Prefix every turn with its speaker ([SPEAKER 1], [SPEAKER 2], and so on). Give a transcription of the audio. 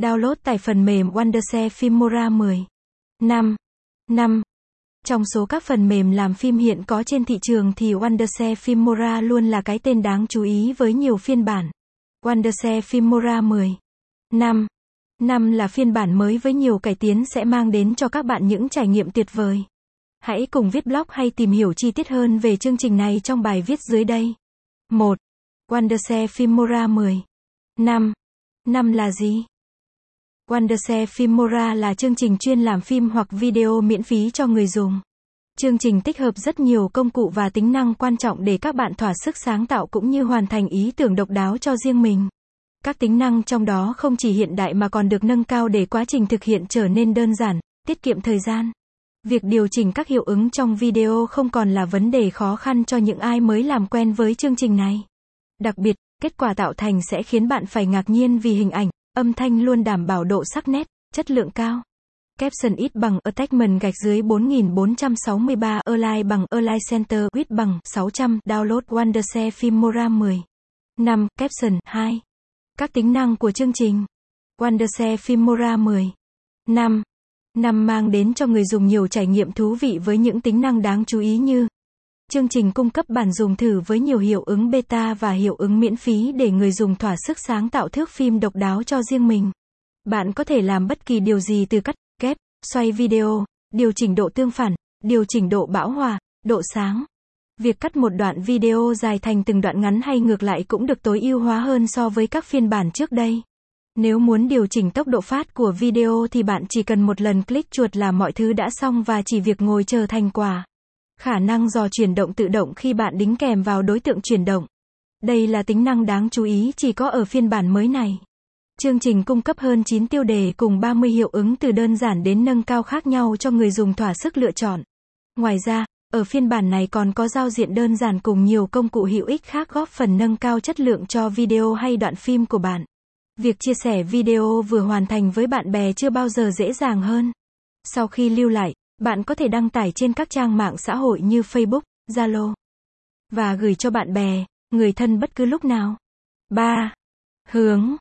[SPEAKER 1] Download tải phần mềm Wondershare Filmora 10. 5. 5. Trong số các phần mềm làm phim hiện có trên thị trường thì Wondershare Filmora luôn là cái tên đáng chú ý với nhiều phiên bản. Wondershare Filmora 10. 5. 5 là phiên bản mới với nhiều cải tiến sẽ mang đến cho các bạn những trải nghiệm tuyệt vời. Hãy cùng viết blog hay tìm hiểu chi tiết hơn về chương trình này trong bài viết dưới đây. 1. Wondershare Filmora 10. 5. 5 là gì? Wondershare Filmora là chương trình chuyên làm phim hoặc video miễn phí cho người dùng. Chương trình tích hợp rất nhiều công cụ và tính năng quan trọng để các bạn thỏa sức sáng tạo cũng như hoàn thành ý tưởng độc đáo cho riêng mình. Các tính năng trong đó không chỉ hiện đại mà còn được nâng cao để quá trình thực hiện trở nên đơn giản, tiết kiệm thời gian. Việc điều chỉnh các hiệu ứng trong video không còn là vấn đề khó khăn cho những ai mới làm quen với chương trình này. Đặc biệt, kết quả tạo thành sẽ khiến bạn phải ngạc nhiên vì hình ảnh, âm thanh luôn đảm bảo độ sắc nét, chất lượng cao. Caption ít bằng attachment gạch dưới 4463 Align bằng Align Center width bằng 600 Download Wondershare Filmora 10 5. Caption 2 Các tính năng của chương trình Wondershare Filmora 10 5. Năm mang đến cho người dùng nhiều trải nghiệm thú vị với những tính năng đáng chú ý như Chương trình cung cấp bản dùng thử với nhiều hiệu ứng beta và hiệu ứng miễn phí để người dùng thỏa sức sáng tạo thước phim độc đáo cho riêng mình. Bạn có thể làm bất kỳ điều gì từ cắt, ghép, xoay video, điều chỉnh độ tương phản, điều chỉnh độ bão hòa, độ sáng. Việc cắt một đoạn video dài thành từng đoạn ngắn hay ngược lại cũng được tối ưu hóa hơn so với các phiên bản trước đây. Nếu muốn điều chỉnh tốc độ phát của video thì bạn chỉ cần một lần click chuột là mọi thứ đã xong và chỉ việc ngồi chờ thành quả. Khả năng dò chuyển động tự động khi bạn đính kèm vào đối tượng chuyển động. Đây là tính năng đáng chú ý chỉ có ở phiên bản mới này. Chương trình cung cấp hơn 9 tiêu đề cùng 30 hiệu ứng từ đơn giản đến nâng cao khác nhau cho người dùng thỏa sức lựa chọn. Ngoài ra, ở phiên bản này còn có giao diện đơn giản cùng nhiều công cụ hữu ích khác góp phần nâng cao chất lượng cho video hay đoạn phim của bạn. Việc chia sẻ video vừa hoàn thành với bạn bè chưa bao giờ dễ dàng hơn. Sau khi lưu lại, bạn có thể đăng tải trên các trang mạng xã hội như Facebook, Zalo và gửi cho bạn bè, người thân bất cứ lúc nào. 3. Hướng